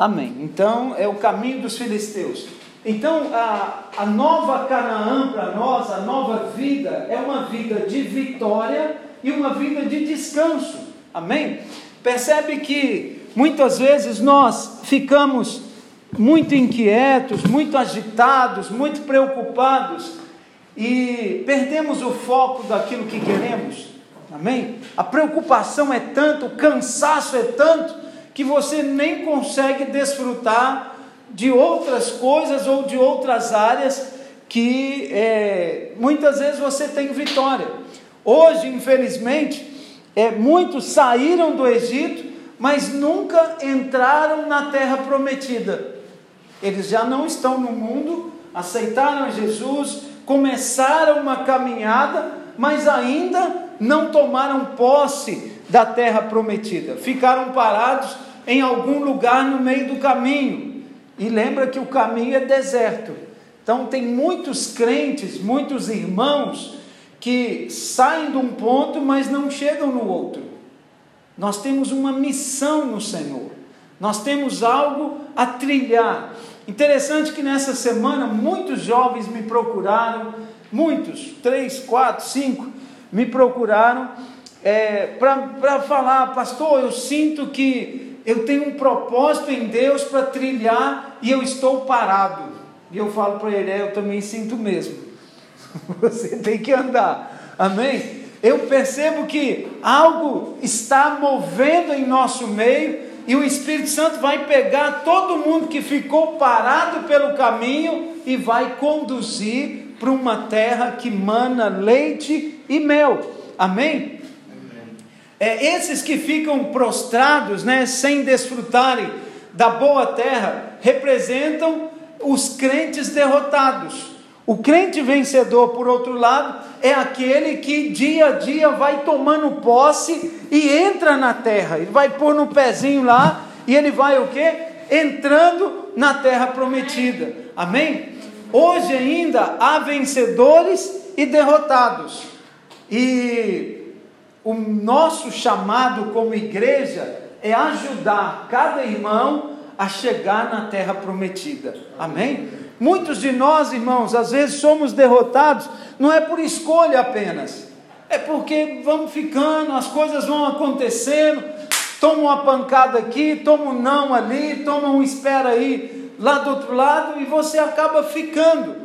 Amém. Então, é o caminho dos filisteus. Então, a, a nova Canaã para nós, a nova vida, é uma vida de vitória e uma vida de descanso. Amém? Percebe que muitas vezes nós ficamos muito inquietos, muito agitados, muito preocupados e perdemos o foco daquilo que queremos. Amém? A preocupação é tanto, o cansaço é tanto, que você nem consegue desfrutar de outras coisas ou de outras áreas que é, muitas vezes você tem vitória. Hoje, infelizmente, é, muitos saíram do Egito, mas nunca entraram na terra prometida. Eles já não estão no mundo, aceitaram Jesus, começaram uma caminhada, mas ainda não tomaram posse da terra prometida. Ficaram parados em algum lugar no meio do caminho. E lembra que o caminho é deserto. Então tem muitos crentes, muitos irmãos que saem de um ponto, mas não chegam no outro. Nós temos uma missão no Senhor. Nós temos algo a trilhar. Interessante que nessa semana muitos jovens me procuraram, muitos, três, quatro, cinco, me procuraram é, para falar, pastor, eu sinto que eu tenho um propósito em Deus para trilhar e eu estou parado. E eu falo para ele, é, eu também sinto mesmo. Você tem que andar, amém? Eu percebo que algo está movendo em nosso meio e o Espírito Santo vai pegar todo mundo que ficou parado pelo caminho e vai conduzir para uma terra que mana leite e mel. Amém? É, esses que ficam prostrados, né, sem desfrutarem da boa terra, representam os crentes derrotados. O crente vencedor, por outro lado, é aquele que dia a dia vai tomando posse e entra na terra. Ele vai pôr no pezinho lá e ele vai o quê? Entrando na terra prometida. Amém? Hoje ainda há vencedores e derrotados. E o nosso chamado como igreja é ajudar cada irmão a chegar na terra prometida. Amém? Muitos de nós, irmãos, às vezes somos derrotados, não é por escolha apenas, é porque vamos ficando, as coisas vão acontecendo, toma uma pancada aqui, toma um não ali, toma um espera aí lá do outro lado e você acaba ficando.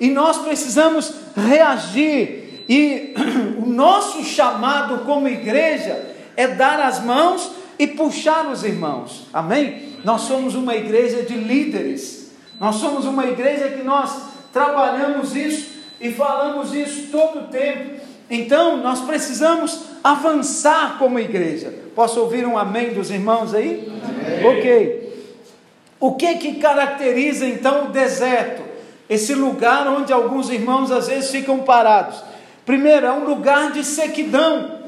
E nós precisamos reagir. E o nosso chamado como igreja é dar as mãos e puxar os irmãos. Amém? Nós somos uma igreja de líderes. Nós somos uma igreja que nós trabalhamos isso e falamos isso todo o tempo. Então, nós precisamos avançar como igreja. Posso ouvir um amém dos irmãos aí? Amém. Ok. O que que caracteriza então o deserto? Esse lugar onde alguns irmãos às vezes ficam parados. Primeiro, é um lugar de sequidão.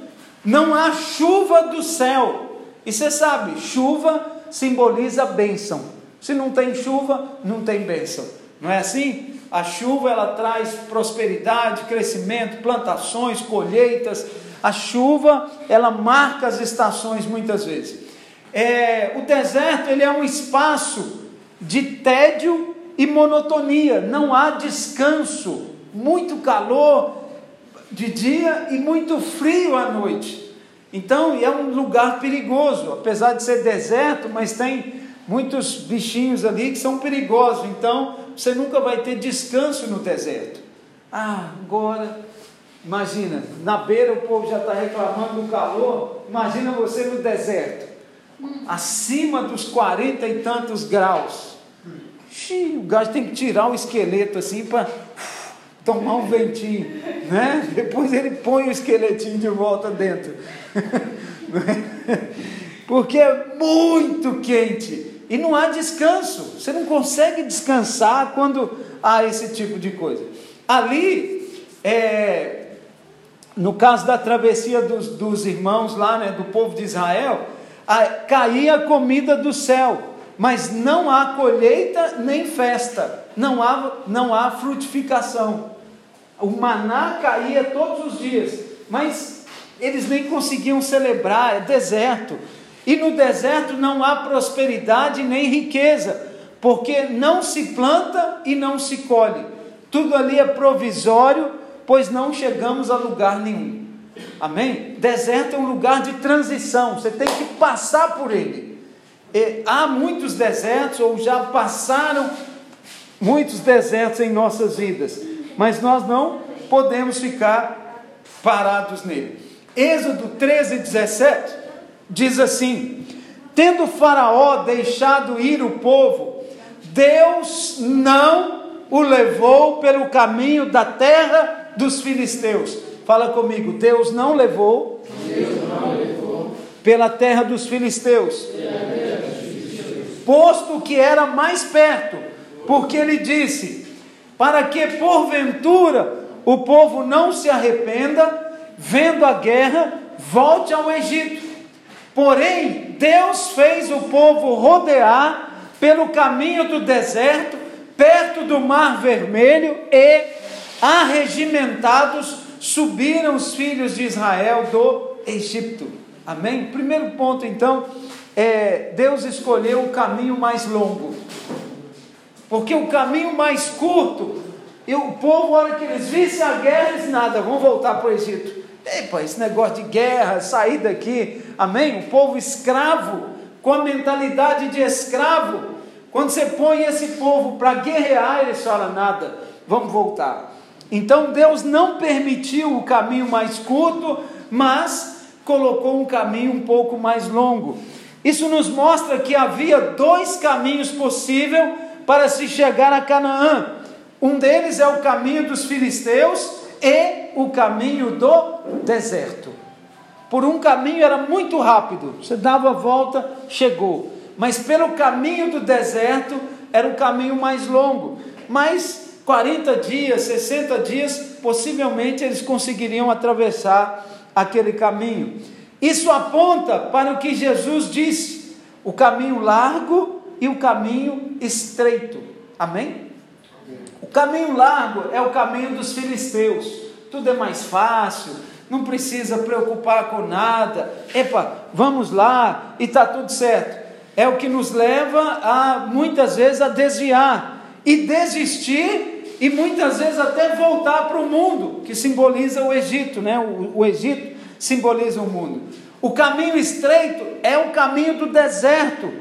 Não há chuva do céu. E você sabe, chuva simboliza bênção. Se não tem chuva, não tem bênção. Não é assim? A chuva ela traz prosperidade, crescimento, plantações, colheitas. A chuva ela marca as estações muitas vezes. É, o deserto ele é um espaço de tédio e monotonia. Não há descanso. Muito calor de dia e muito frio à noite. Então é um lugar perigoso, apesar de ser deserto, mas tem muitos bichinhos ali que são perigosos. Então você nunca vai ter descanso no deserto. Ah, agora, imagina, na beira o povo já está reclamando do calor, imagina você no deserto, acima dos 40 e tantos graus. Xiii, o gajo tem que tirar o esqueleto assim para tomar um ventinho, né? Depois ele põe o esqueletinho de volta dentro. Porque é muito quente. E não há descanso. Você não consegue descansar quando há esse tipo de coisa. Ali, é, no caso da travessia dos, dos irmãos lá, né, do povo de Israel, a, caía comida do céu, mas não há colheita nem festa, não há, não há frutificação. O maná caía todos os dias, mas eles nem conseguiam celebrar, é deserto. E no deserto não há prosperidade nem riqueza, porque não se planta e não se colhe. Tudo ali é provisório, pois não chegamos a lugar nenhum. Amém? Deserto é um lugar de transição, você tem que passar por ele. E há muitos desertos, ou já passaram muitos desertos em nossas vidas, mas nós não podemos ficar parados nele. Êxodo 13, 17 diz assim: Tendo Faraó deixado ir o povo, Deus não o levou pelo caminho da terra dos filisteus. Fala comigo, Deus não levou, Deus não levou pela terra dos filisteus, posto que era mais perto, porque ele disse: para que porventura o povo não se arrependa, vendo a guerra, volte ao Egito. Porém, Deus fez o povo rodear pelo caminho do deserto, perto do Mar Vermelho, e arregimentados subiram os filhos de Israel do Egito. Amém? Primeiro ponto, então, é Deus escolheu o caminho mais longo, porque o caminho mais curto e o povo, na hora que eles vissem a guerra, eles nada, vão voltar para o Egito. Epa, esse negócio de guerra, sair daqui, amém? O povo escravo, com a mentalidade de escravo. Quando você põe esse povo para guerrear, eles falam nada, vamos voltar. Então Deus não permitiu o caminho mais curto, mas colocou um caminho um pouco mais longo. Isso nos mostra que havia dois caminhos possíveis para se chegar a Canaã. Um deles é o caminho dos filisteus e o caminho do deserto. Por um caminho era muito rápido, você dava a volta, chegou. Mas pelo caminho do deserto era o caminho mais longo. Mas 40 dias, 60 dias, possivelmente eles conseguiriam atravessar aquele caminho. Isso aponta para o que Jesus disse: o caminho largo e o caminho estreito. Amém? O caminho largo é o caminho dos filisteus. Tudo é mais fácil, não precisa preocupar com nada. Epa, vamos lá e está tudo certo. É o que nos leva a muitas vezes a desviar e desistir e muitas vezes até voltar para o mundo, que simboliza o Egito, né? O, o Egito simboliza o mundo. O caminho estreito é o caminho do deserto,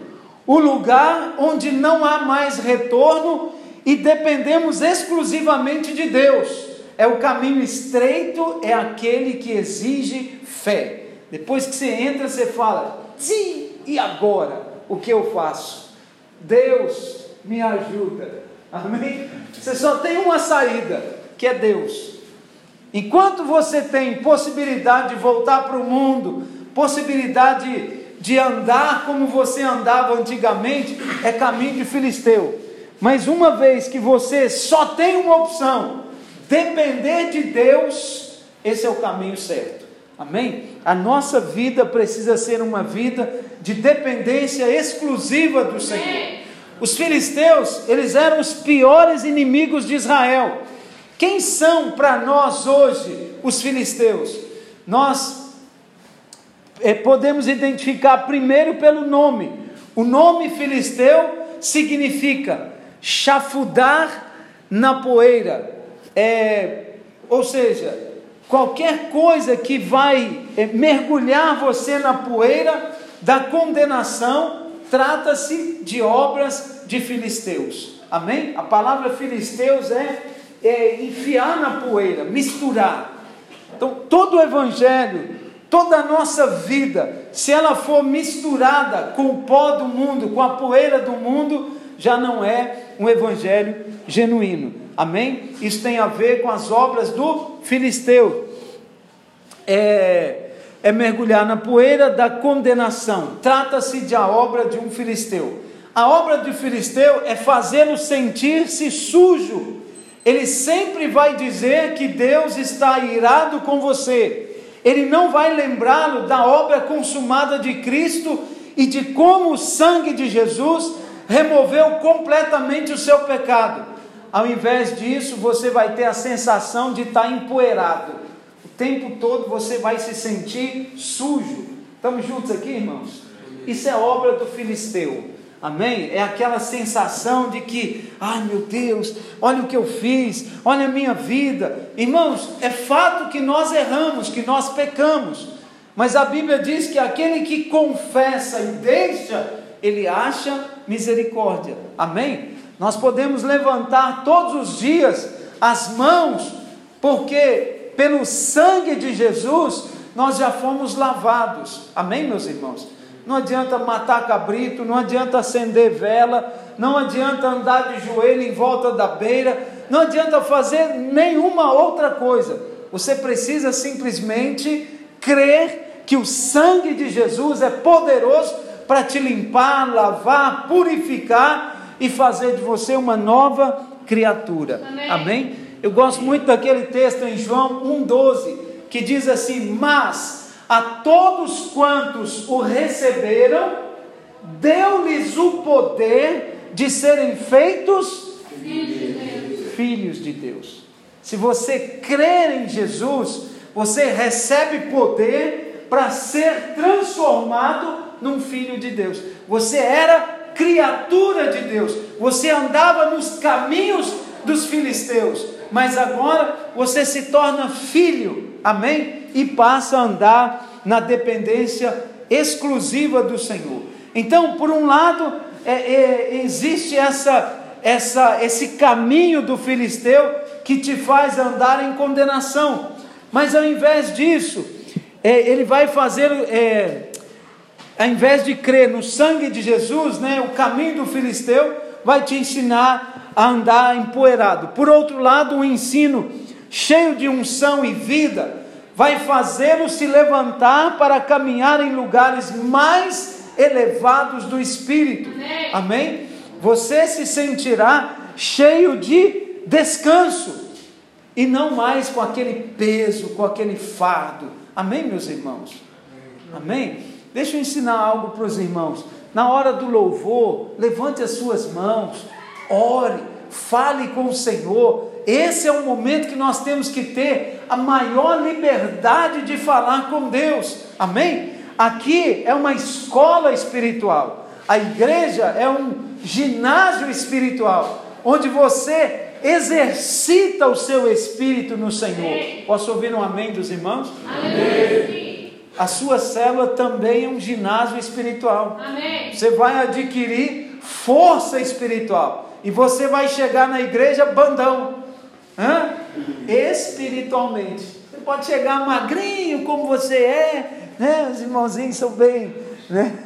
o lugar onde não há mais retorno e dependemos exclusivamente de Deus. É o caminho estreito, é aquele que exige fé. Depois que você entra, você fala: sim, e agora? O que eu faço? Deus me ajuda. Amém? Você só tem uma saída, que é Deus. Enquanto você tem possibilidade de voltar para o mundo, possibilidade de andar como você andava antigamente, é caminho de filisteu. Mas uma vez que você só tem uma opção, depender de Deus, esse é o caminho certo. Amém? A nossa vida precisa ser uma vida de dependência exclusiva do Senhor. Os filisteus, eles eram os piores inimigos de Israel. Quem são para nós hoje os filisteus? Nós podemos identificar primeiro pelo nome. O nome filisteu significa chafudar na poeira. É, ou seja, qualquer coisa que vai é, mergulhar você na poeira da condenação, trata-se de obras de filisteus. Amém? A palavra filisteus é, é enfiar na poeira, misturar. Então, todo o evangelho, toda a nossa vida, se ela for misturada com o pó do mundo, com a poeira do mundo, já não é um evangelho genuíno. Amém? Isso tem a ver com as obras do filisteu. É, é mergulhar na poeira da condenação. Trata-se de a obra de um filisteu. A obra do filisteu é fazê-lo sentir-se sujo. Ele sempre vai dizer que Deus está irado com você. Ele não vai lembrá-lo da obra consumada de Cristo e de como o sangue de Jesus removeu completamente o seu pecado. Ao invés disso, você vai ter a sensação de estar empoeirado. O tempo todo você vai se sentir sujo. Estamos juntos aqui, irmãos? Isso é obra do filisteu. Amém? É aquela sensação de que, ai meu Deus, olha o que eu fiz, olha a minha vida. Irmãos, é fato que nós erramos, que nós pecamos. Mas a Bíblia diz que aquele que confessa e deixa, ele acha misericórdia. Amém? Nós podemos levantar todos os dias as mãos, porque pelo sangue de Jesus nós já fomos lavados. Amém, meus irmãos? Não adianta matar cabrito, não adianta acender vela, não adianta andar de joelho em volta da beira, não adianta fazer nenhuma outra coisa. Você precisa simplesmente crer que o sangue de Jesus é poderoso para te limpar, lavar, purificar e fazer de você uma nova criatura. Amém? Amém? Eu gosto muito daquele texto em João 1,12 que diz assim: Mas a todos quantos o receberam, deu-lhes o poder de serem feitos filhos de Deus. Se você crer em Jesus, você recebe poder para ser transformado num filho de Deus. Você era criatura de Deus, você andava nos caminhos dos filisteus, mas agora você se torna filho, amém? E passa a andar na dependência exclusiva do Senhor. Então, por um lado, é, é, existe essa, essa, esse caminho do filisteu que te faz andar em condenação, mas ao invés disso, é, ele vai fazer, é, ao invés de crer no sangue de Jesus, né, o caminho do filisteu vai te ensinar a andar empoeirado. Por outro lado, um ensino cheio de unção e vida vai fazê-lo se levantar para caminhar em lugares mais elevados do Espírito. Amém? Amém? Você se sentirá cheio de descanso e não mais com aquele peso, com aquele fardo. Amém, meus irmãos? Amém? Deixa eu ensinar algo para os irmãos. Na hora do louvor, levante as suas mãos, ore, fale com o Senhor, esse é o momento que nós temos que ter a maior liberdade de falar com Deus. Amém? Aqui é uma escola espiritual. A igreja é um ginásio espiritual, onde você exercita o seu espírito no Senhor. Posso ouvir um amém dos irmãos? Amém. A sua célula também é um ginásio espiritual. Amém. Você vai adquirir força espiritual. E você vai chegar na igreja bandão. Hã? Espiritualmente. Você pode chegar magrinho como você é, né? Os irmãozinhos são bem, né?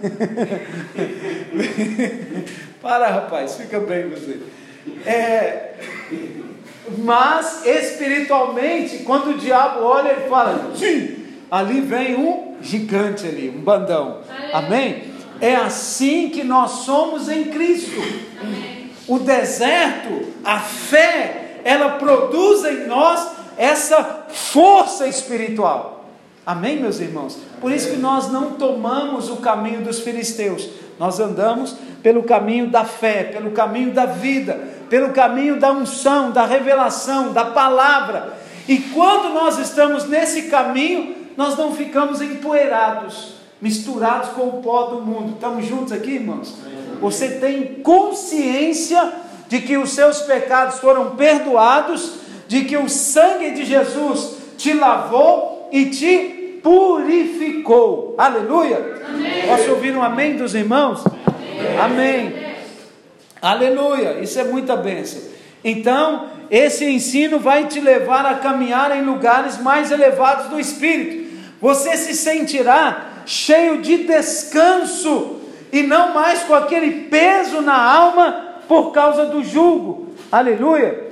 Para, rapaz, fica bem você. É, mas espiritualmente, quando o diabo olha, ele fala: ali vem um gigante ali, um bandão. Amém? É assim que nós somos em Cristo. O deserto, a fé ela produz em nós essa força espiritual. Amém, meus irmãos? Por isso que nós não tomamos o caminho dos filisteus, nós andamos pelo caminho da fé, pelo caminho da vida, pelo caminho da unção, da revelação, da palavra. E quando nós estamos nesse caminho, nós não ficamos empoeirados, misturados com o pó do mundo. Estamos juntos aqui, irmãos? Você tem consciência de que os seus pecados foram perdoados, de que o sangue de Jesus te lavou e te purificou. Aleluia! Amém. Posso ouvir um amém dos irmãos? Amém. amém. Aleluia! Isso é muita bênção. Então, esse ensino vai te levar a caminhar em lugares mais elevados do Espírito. Você se sentirá cheio de descanso e não mais com aquele peso na alma por causa do jugo. Aleluia.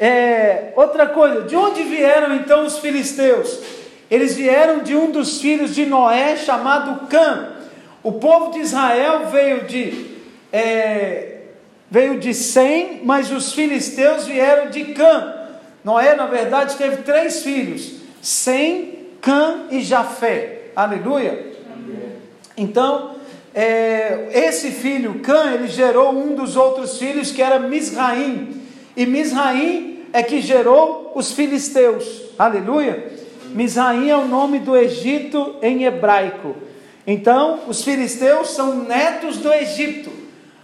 É, outra coisa, de onde vieram então os filisteus? Eles vieram de um dos filhos de Noé chamado Cã. O povo de Israel veio de é, veio de Sem, mas os filisteus vieram de Cã. Noé, na verdade, teve três filhos: Sem, Cã e Jafé. Aleluia. Então, é, esse filho, Cã, ele gerou um dos outros filhos que era Misraim. E Misraim é que gerou os filisteus. Aleluia. Misraim é o nome do Egito em hebraico. Então, os filisteus são netos do Egito.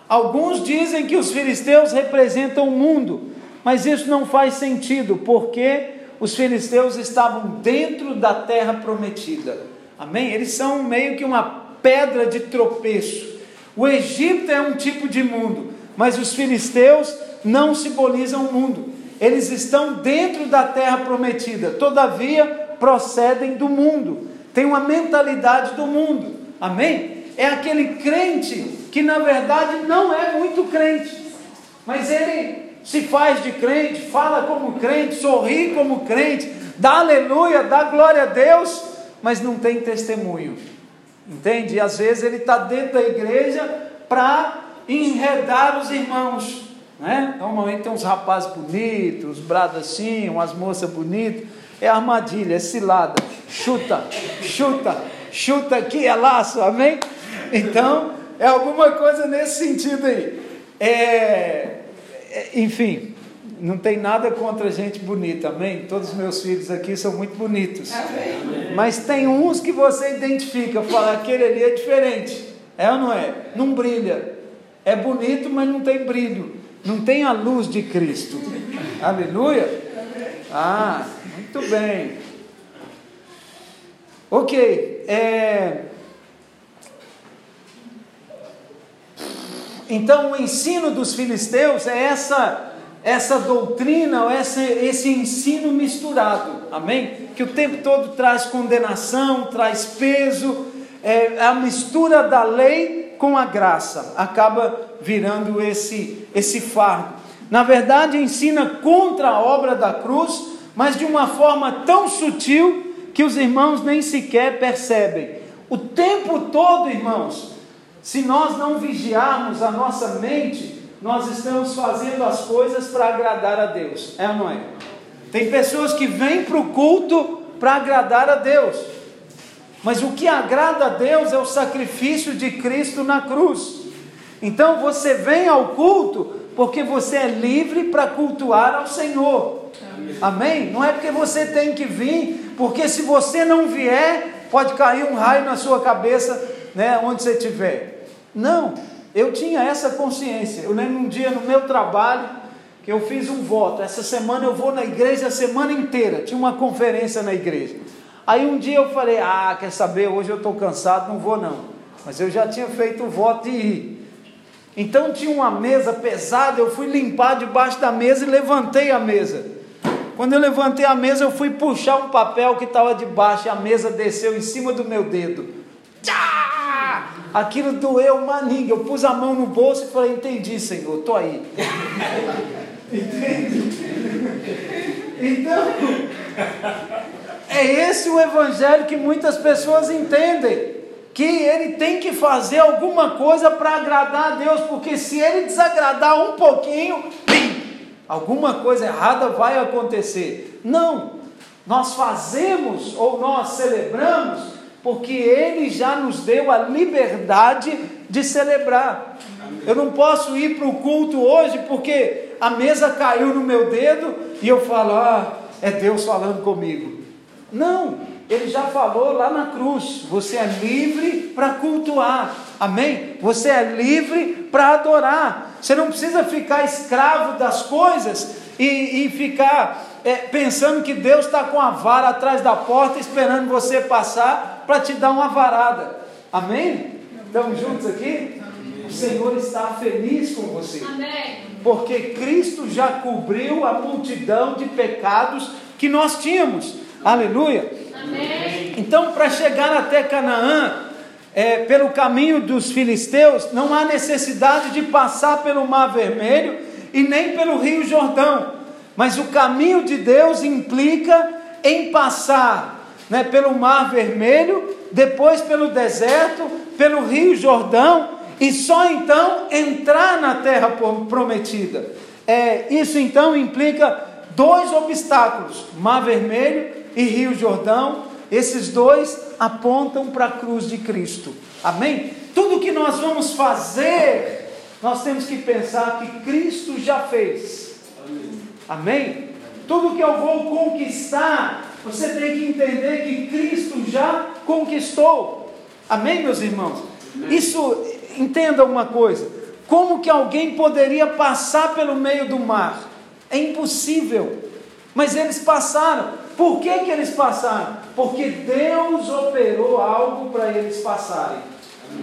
Alguns dizem que os filisteus representam o mundo, mas isso não faz sentido, porque os filisteus estavam dentro da terra prometida. Amém? Eles são meio que uma pedra de tropeço. O Egito é um tipo de mundo, mas os filisteus não simbolizam o mundo. Eles estão dentro da terra prometida, todavia procedem do mundo, têm uma mentalidade do mundo. Amém? É aquele crente que na verdade não é muito crente, mas ele se faz de crente, fala como crente, sorri como crente, dá aleluia, dá glória a Deus, mas não tem testemunho. Entende? E às vezes ele está dentro da igreja para enredar os irmãos. Né? Normalmente tem uns rapazes bonitos, uns brados assim, umas moças bonitas. É armadilha, é cilada. Chuta, chuta, chuta aqui, é laço, amém? Então, é alguma coisa nesse sentido aí. É, é, enfim, não tem nada contra gente bonita, amém? Todos os meus filhos aqui são muito bonitos. Amém. Mas tem uns que você identifica, fala, aquele ali é diferente. É ou não é? Não brilha. É bonito, mas não tem brilho. Não tem a luz de Cristo. Aleluia. Ah, muito bem. Ok. É... Então, o ensino dos filisteus é essa essa doutrina, essa, esse ensino misturado, amém? Que o tempo todo traz condenação, traz peso, é, a mistura da lei com a graça acaba virando esse, esse fardo. Na verdade, ensina contra a obra da cruz, mas de uma forma tão sutil que os irmãos nem sequer percebem. O tempo todo, irmãos, se nós não vigiarmos a nossa mente, nós estamos fazendo as coisas para agradar a Deus. É ou não é? Tem pessoas que vêm para o culto para agradar a Deus. Mas o que agrada a Deus é o sacrifício de Cristo na cruz. Então você vem ao culto porque você é livre para cultuar ao Senhor. Amém. Não é porque você tem que vir, porque se você não vier, pode cair um raio na sua cabeça, né, onde você estiver. Não. Eu tinha essa consciência. Eu lembro um dia no meu trabalho que eu fiz um voto. Essa semana eu vou na igreja a semana inteira. Tinha uma conferência na igreja. Aí um dia eu falei: Ah, quer saber? Hoje eu estou cansado, não vou não. Mas eu já tinha feito o voto de ir. Então tinha uma mesa pesada. Eu fui limpar debaixo da mesa e levantei a mesa. Quando eu levantei a mesa, eu fui puxar um papel que estava debaixo e a mesa desceu em cima do meu dedo. Tchá! Aquilo doeu uma língua. Eu pus a mão no bolso e falei: Entendi, Senhor, estou aí. Entende? Então, é esse o evangelho que muitas pessoas entendem. Que ele tem que fazer alguma coisa para agradar a Deus, porque se ele desagradar um pouquinho, alguma coisa errada vai acontecer. Não, nós fazemos ou nós celebramos porque Ele já nos deu a liberdade de celebrar. Eu não posso ir para o culto hoje porque a mesa caiu no meu dedo e eu falo, ah, é Deus falando comigo. Não, Ele já falou lá na cruz: você é livre para cultuar, amém? Você é livre para adorar. Você não precisa ficar escravo das coisas e, e ficar é, pensando que Deus está com a vara atrás da porta esperando você passar para te dar uma varada. Amém? Estamos juntos aqui? Amém. O Senhor está feliz com você. Amém. Porque Cristo já cobriu a multidão de pecados que nós tínhamos. Aleluia. Amém. Então, para chegar até Canaã, é, pelo caminho dos filisteus, não há necessidade de passar pelo Mar Vermelho e nem pelo Rio Jordão. Mas o caminho de Deus implica em passar né, pelo Mar Vermelho, depois pelo deserto, pelo Rio Jordão, e só então entrar na terra prometida. É, isso então implica dois obstáculos: Mar Vermelho e Rio Jordão. Esses dois apontam para a cruz de Cristo. Amém? Tudo que nós vamos fazer, nós temos que pensar que Cristo já fez. Amém? Tudo que eu vou conquistar, você tem que entender que Cristo já conquistou. Amém, meus irmãos? Isso, entenda uma coisa: como que alguém poderia passar pelo meio do mar? É impossível. Mas eles passaram. Por que, que eles passaram? Porque Deus operou algo para eles passarem.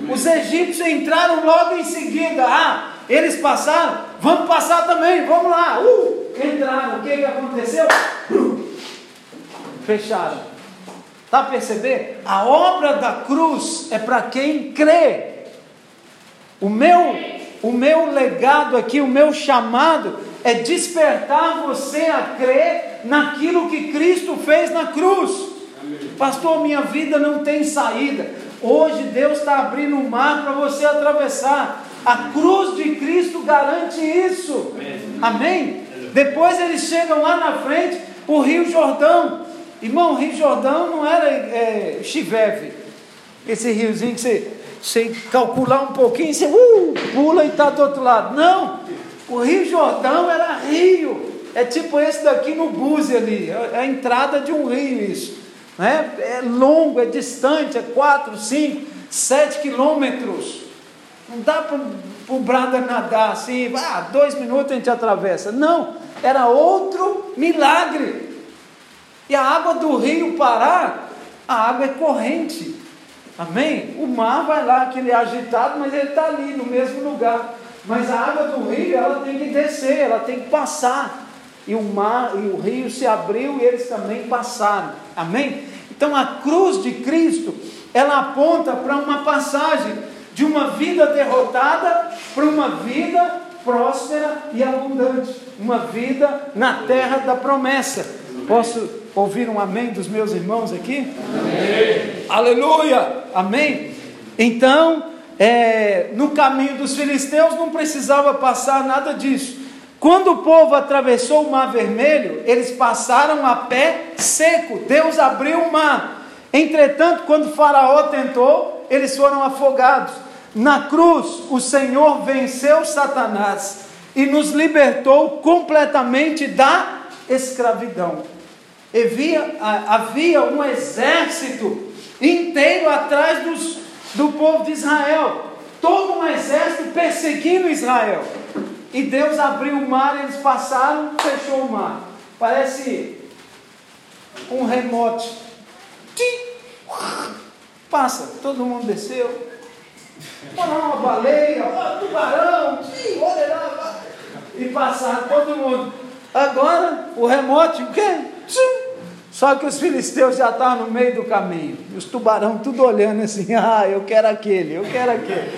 Os egípcios entraram logo em seguida. Ah, eles passaram, vamos passar também, vamos lá. Uh, entraram. O que, que aconteceu? Uh, fecharam. Está a perceber? A obra da cruz é para quem crê. O meu, o meu legado aqui, o meu chamado é despertar você a crer naquilo que Cristo fez na cruz. Pastor, minha vida não tem saída. Hoje Deus está abrindo um mar para você atravessar. A cruz de Cristo garante isso. Amém? Depois eles chegam lá na frente, o Rio Jordão. Irmão, o Rio Jordão não era é, Chiveve, esse riozinho que você, você calcular um pouquinho, você uh, pula e está do outro lado. Não, o Rio Jordão era rio. É tipo esse daqui no Búzio ali, é a entrada de um rio isso. Né? É longo, é distante, é 4, 5, 7 quilômetros. Não dá para o brada nadar assim, ah, dois minutos a gente atravessa. Não, era outro milagre. E a água do rio Pará, a água é corrente. Amém? O mar vai lá, aquele é agitado, mas ele está ali no mesmo lugar. Mas a água do rio, ela tem que descer, ela tem que passar. E o mar e o rio se abriu e eles também passaram. Amém? Então a cruz de Cristo, ela aponta para uma passagem de uma vida derrotada para uma vida próspera e abundante, uma vida na terra da promessa. Posso ouvir um amém dos meus irmãos aqui? Amém. Aleluia! Amém? Então, é, no caminho dos filisteus não precisava passar nada disso. Quando o povo atravessou o mar vermelho, eles passaram a pé seco. Deus abriu o mar. Entretanto, quando Faraó tentou, eles foram afogados. Na cruz, o Senhor venceu Satanás e nos libertou completamente da escravidão. Havia, havia um exército inteiro atrás dos, do povo de Israel, todo um exército perseguindo Israel. E Deus abriu o mar, eles passaram, fechou o mar. Parece um remote. Passa, todo mundo desceu. Olha uma baleia, olha tubarão, olha lá. E passaram todo mundo. Agora, o remote, o quê? Só que os filisteus já estavam no meio do caminho. E os tubarão tudo olhando assim, ah, eu quero aquele, eu quero aquele.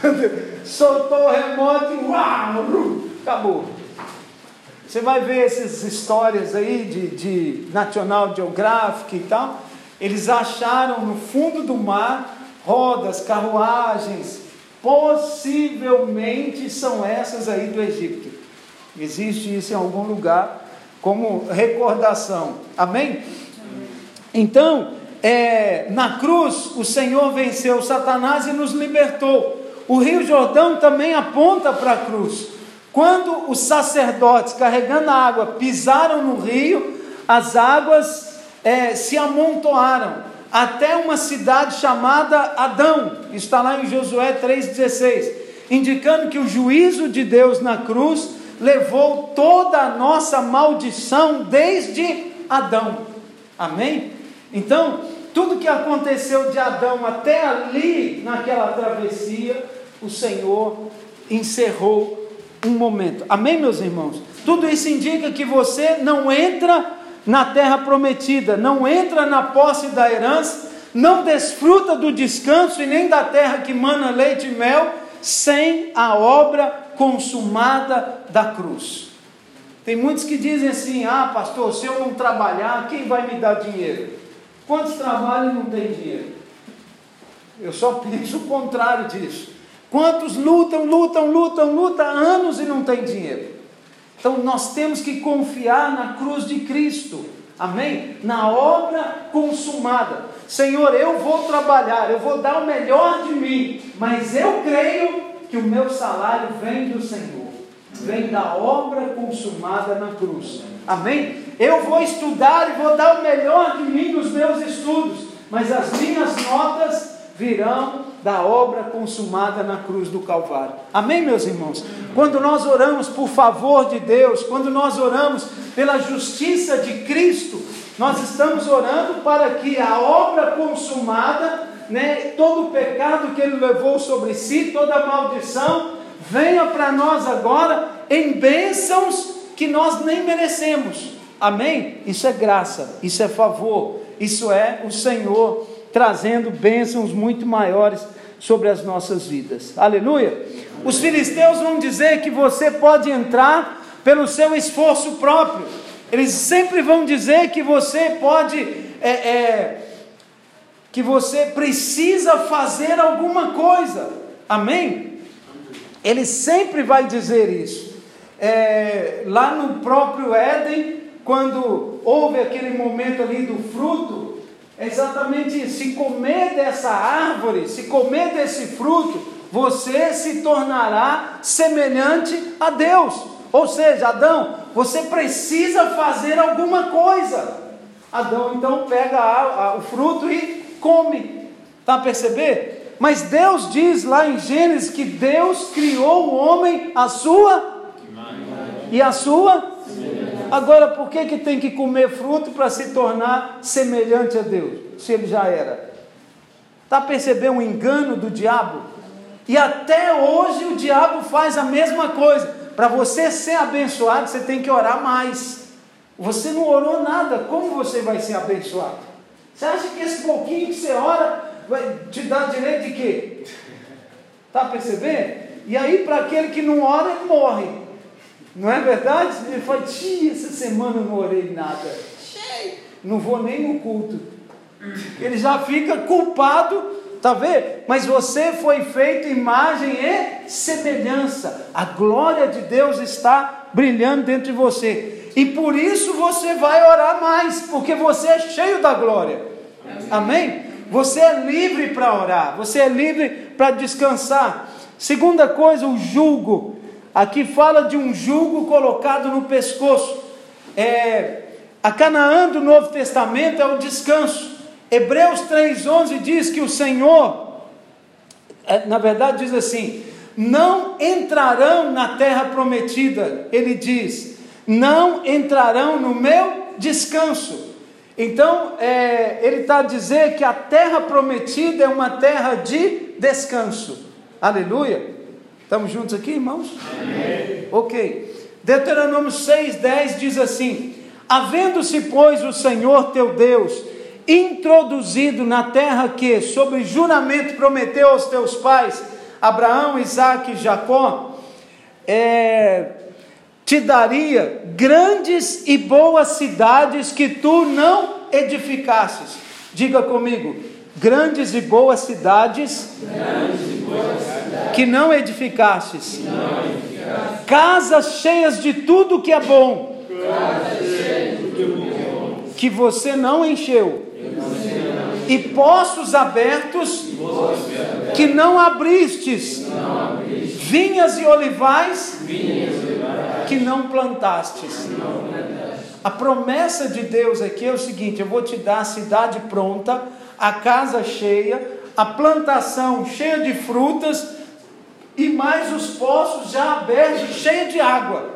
Quando soltou o remoto, uau, acabou. Você vai ver essas histórias aí de, de National Geographic e tal. Eles acharam no fundo do mar rodas, carruagens, possivelmente são essas aí do Egito. Existe isso em algum lugar como recordação. Amém? Então, é, na cruz, o Senhor venceu Satanás e nos libertou. O Rio Jordão também aponta para a cruz. Quando os sacerdotes, carregando a água, pisaram no rio, as águas é, se amontoaram até uma cidade chamada Adão, está lá em Josué 3,16, indicando que o juízo de Deus na cruz levou toda a nossa maldição desde Adão. Amém? Então, tudo que aconteceu de Adão até ali, naquela travessia, o Senhor encerrou um momento. Amém, meus irmãos? Tudo isso indica que você não entra na terra prometida, não entra na posse da herança, não desfruta do descanso e nem da terra que mana leite e mel, sem a obra consumada da cruz. Tem muitos que dizem assim: ah, pastor, se eu não trabalhar, quem vai me dar dinheiro? Quantos trabalham e não tem dinheiro? Eu só penso o contrário disso. Quantos lutam, lutam, lutam, lutam anos e não tem dinheiro? Então nós temos que confiar na cruz de Cristo, amém? Na obra consumada. Senhor, eu vou trabalhar, eu vou dar o melhor de mim, mas eu creio que o meu salário vem do Senhor, vem da obra consumada na cruz, amém? Eu vou estudar e vou dar o melhor de mim nos meus estudos, mas as minhas notas virão da obra consumada na cruz do Calvário. Amém, meus irmãos? Quando nós oramos por favor de Deus, quando nós oramos pela justiça de Cristo, nós estamos orando para que a obra consumada, né, todo o pecado que ele levou sobre si, toda a maldição, venha para nós agora em bênçãos que nós nem merecemos. Amém? Isso é graça, isso é favor, isso é o Senhor trazendo bênçãos muito maiores sobre as nossas vidas. Aleluia! Os filisteus vão dizer que você pode entrar pelo seu esforço próprio. Eles sempre vão dizer que você pode, é, é, que você precisa fazer alguma coisa. Amém? Ele sempre vai dizer isso. É, lá no próprio Éden, quando houve aquele momento ali do fruto, é exatamente isso. Se comer dessa árvore, se comer desse fruto, você se tornará semelhante a Deus. Ou seja, Adão, você precisa fazer alguma coisa. Adão então pega a, a, o fruto e come. Está a perceber? Mas Deus diz lá em Gênesis que Deus criou o homem a sua e a sua Agora, por que, que tem que comer fruto para se tornar semelhante a Deus, se ele já era? Está percebendo o engano do diabo? E até hoje o diabo faz a mesma coisa. Para você ser abençoado, você tem que orar mais. Você não orou nada, como você vai ser abençoado? Você acha que esse pouquinho que você ora vai te dar direito de quê? Está percebendo? E aí, para aquele que não ora, ele morre. Não é verdade? Ele fala, tia, essa semana eu não orei nada. Não vou nem no culto. Ele já fica culpado, tá vendo? Mas você foi feito imagem e semelhança. A glória de Deus está brilhando dentro de você. E por isso você vai orar mais, porque você é cheio da glória. Amém? Você é livre para orar, você é livre para descansar. Segunda coisa, o julgo. Aqui fala de um jugo colocado no pescoço. É, a Canaã do Novo Testamento é o descanso. Hebreus 3,11 diz que o Senhor, é, na verdade, diz assim: não entrarão na terra prometida. Ele diz: não entrarão no meu descanso. Então, é, ele está a dizer que a terra prometida é uma terra de descanso. Aleluia. Estamos juntos aqui, irmãos? Amém. Ok. Deuteronômio 6,10 diz assim: Havendo-se, pois, o Senhor teu Deus introduzido na terra que, sob juramento, prometeu aos teus pais, Abraão, Isaac e Jacó, é, te daria grandes e boas cidades que tu não edificasses. Diga comigo, grandes e boas cidades, grandes e boas cidades que não edificastes, casas cheias de tudo que é bom, que você não encheu, e poços abertos que não abristes, vinhas e olivais que não plantastes. A promessa de Deus aqui é o seguinte: eu vou te dar a cidade pronta a casa cheia, a plantação cheia de frutas mais os poços já abertos, cheios de água.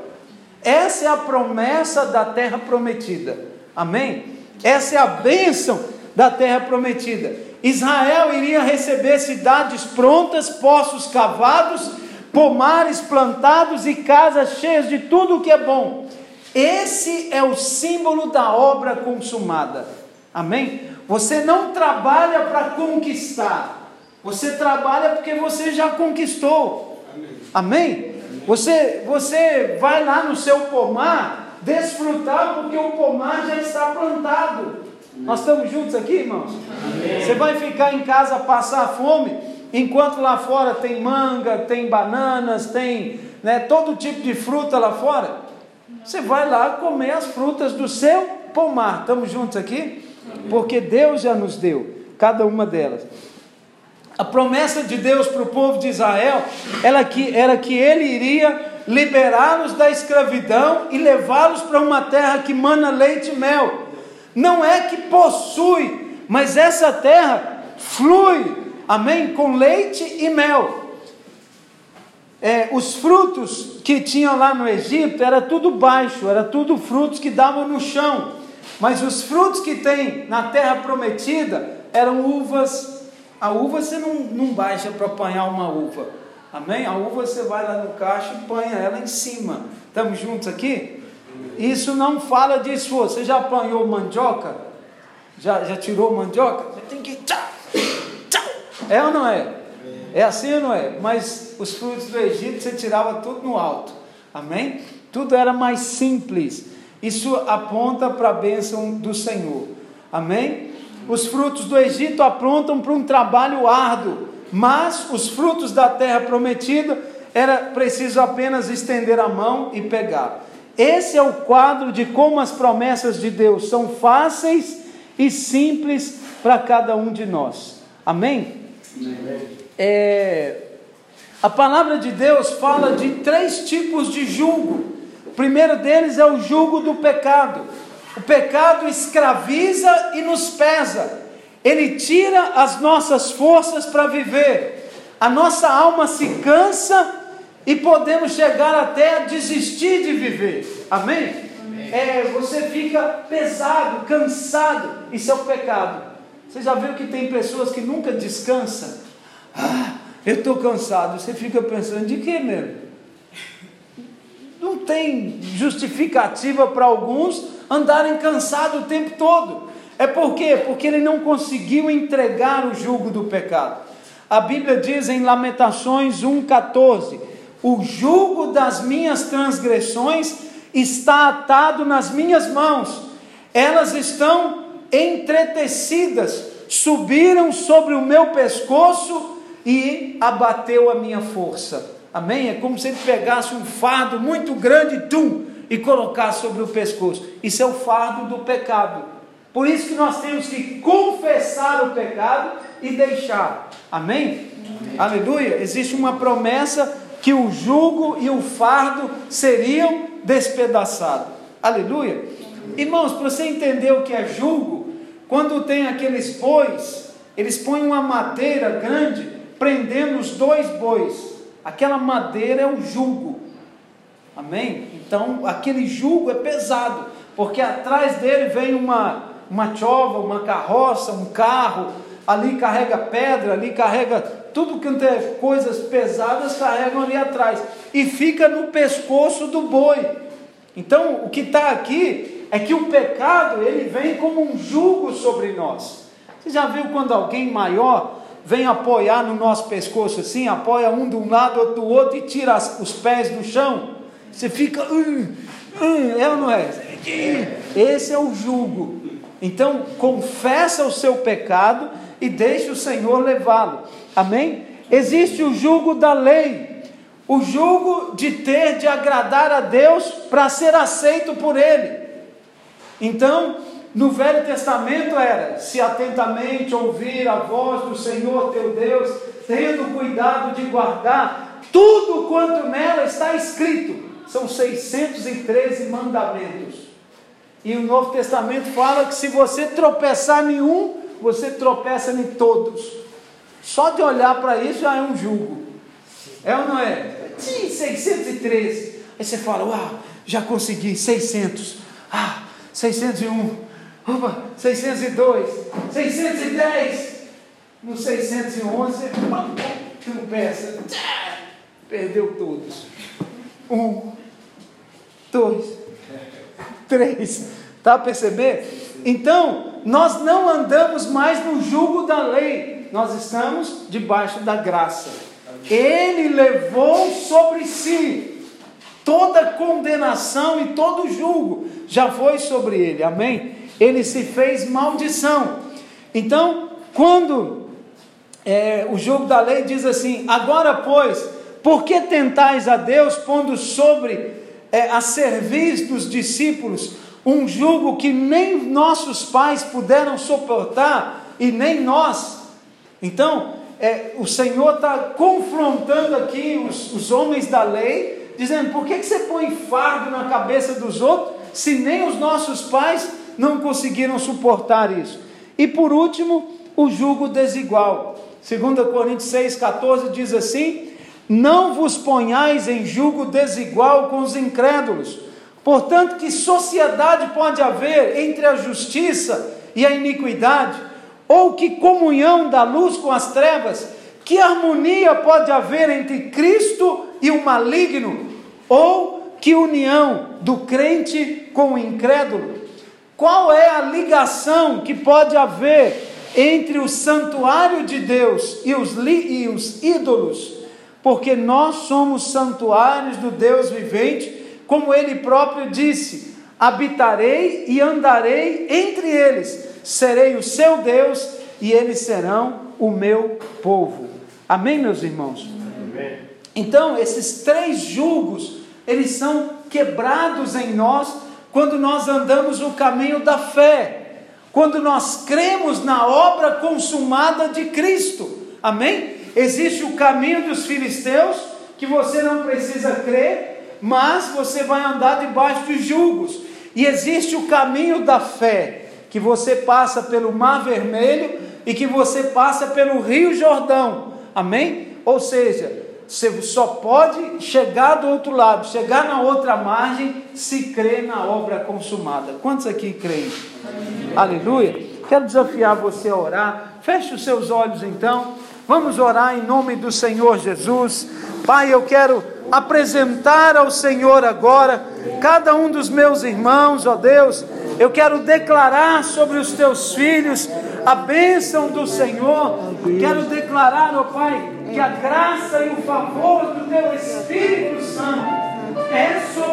Essa é a promessa da terra prometida. Amém? Essa é a bênção da terra prometida. Israel iria receber cidades prontas, poços cavados, pomares plantados e casas cheias de tudo o que é bom. Esse é o símbolo da obra consumada. Amém? Você não trabalha para conquistar, você trabalha porque você já conquistou. Amém? Amém? Você, você vai lá no seu pomar desfrutar porque o pomar já está plantado. Nós estamos juntos aqui, irmãos? Amém. Você vai ficar em casa passar fome, enquanto lá fora tem manga, tem bananas, tem né, todo tipo de fruta lá fora. Você vai lá comer as frutas do seu pomar. Estamos juntos aqui? porque Deus já nos deu cada uma delas. A promessa de Deus para o povo de Israel era que, era que ele iria liberá-los da escravidão e levá-los para uma terra que mana leite e mel. Não é que possui Mas essa terra flui, amém, com leite e mel. É, os frutos que tinham lá no Egito era tudo baixo, era tudo frutos que davam no chão. Mas os frutos que tem na terra prometida eram uvas. A uva você não, não baixa para apanhar uma uva. Amém? A uva você vai lá no caixa e apanha ela em cima. Estamos juntos aqui? Isso não fala de esforço. Você já apanhou mandioca? Já, já tirou mandioca? Você tem que. Tchau, tchau. É ou não é? É assim ou não é? Mas os frutos do Egito você tirava tudo no alto. Amém? Tudo era mais simples. Isso aponta para a bênção do Senhor. Amém? Os frutos do Egito apontam para um trabalho árduo, mas os frutos da terra prometida era preciso apenas estender a mão e pegar. Esse é o quadro de como as promessas de Deus são fáceis e simples para cada um de nós. Amém? Amém. É, a palavra de Deus fala de três tipos de julgo. O primeiro deles é o julgo do pecado. O pecado escraviza e nos pesa. Ele tira as nossas forças para viver. A nossa alma se cansa e podemos chegar até a desistir de viver. Amém? Amém. É, você fica pesado, cansado. Isso é o pecado. Você já viu que tem pessoas que nunca descansam? Ah, eu estou cansado. Você fica pensando, de que mesmo? Não tem justificativa para alguns andarem cansados o tempo todo. É por quê? Porque ele não conseguiu entregar o jugo do pecado. A Bíblia diz em Lamentações 1,14: O jugo das minhas transgressões está atado nas minhas mãos, elas estão entretecidas, subiram sobre o meu pescoço e abateu a minha força. Amém? É como se ele pegasse um fardo muito grande tum, e colocasse sobre o pescoço. Isso é o fardo do pecado. Por isso que nós temos que confessar o pecado e deixar. Amém? Amém? Aleluia. Existe uma promessa que o jugo e o fardo seriam despedaçados. Aleluia. Amém. Irmãos, para você entender o que é jugo, quando tem aqueles bois, eles põem uma madeira grande prendendo os dois bois. Aquela madeira é o jugo. Amém? Então, aquele jugo é pesado, porque atrás dele vem uma, uma chova, uma carroça, um carro, ali carrega pedra, ali carrega tudo que tem coisas pesadas carregam ali atrás e fica no pescoço do boi. Então, o que está aqui é que o pecado ele vem como um jugo sobre nós. Você já viu quando alguém maior vem apoiar no nosso pescoço assim, apoia um de um lado, outro do outro e tira as, os pés do chão. Você fica, hum, hum, é ou não é? Esse é o jugo. Então, confessa o seu pecado e deixe o Senhor levá-lo. Amém? Existe o jugo da lei, o jugo de ter de agradar a Deus para ser aceito por Ele. Então, no Velho Testamento era: se atentamente ouvir a voz do Senhor teu Deus, tendo cuidado de guardar tudo quanto nela está escrito. São 613 mandamentos. E o Novo Testamento fala que se você tropeçar em um, você tropeça em todos. Só de olhar para isso já é um julgo. É ou não é? Sim, 613. Aí você fala, uau, já consegui 600. Ah, 601. Opa, 602, 610. No 611, tropeça. Perdeu todos. Um, dois, três. Tá a perceber? Então, nós não andamos mais no jugo da lei, nós estamos debaixo da graça. Ele levou sobre si toda condenação e todo julgo, já foi sobre ele, amém? Ele se fez maldição. Então, quando é, o jogo da lei diz assim: agora, pois, por que tentais a Deus pondo sobre é, a serviço dos discípulos um jugo que nem nossos pais puderam suportar e nem nós? Então, é, o Senhor está confrontando aqui os, os, homens da lei, dizendo: por que, que você põe fardo na cabeça dos outros, se nem os nossos pais não conseguiram suportar isso. E por último, o jugo desigual. 2 Coríntios 6,14 diz assim: Não vos ponhais em jugo desigual com os incrédulos. Portanto, que sociedade pode haver entre a justiça e a iniquidade? Ou que comunhão da luz com as trevas? Que harmonia pode haver entre Cristo e o maligno? Ou que união do crente com o incrédulo? Qual é a ligação que pode haver entre o santuário de Deus e os, e os ídolos? Porque nós somos santuários do Deus vivente, como ele próprio disse: habitarei e andarei entre eles, serei o seu Deus e eles serão o meu povo. Amém, meus irmãos? Amém. Então, esses três julgos, eles são quebrados em nós quando nós andamos o caminho da fé, quando nós cremos na obra consumada de Cristo. Amém? Existe o caminho dos filisteus, que você não precisa crer, mas você vai andar debaixo de julgos. E existe o caminho da fé, que você passa pelo Mar Vermelho e que você passa pelo Rio Jordão. Amém? Ou seja, você só pode chegar do outro lado, chegar na outra margem, se crer na obra consumada. Quantos aqui creem? Aleluia. Quero desafiar você a orar. Feche os seus olhos então. Vamos orar em nome do Senhor Jesus. Pai, eu quero apresentar ao Senhor agora cada um dos meus irmãos, ó Deus. Eu quero declarar sobre os teus filhos a bênção do Senhor. Quero declarar, ó Pai, que a graça e o favor do teu Espírito Santo é sobre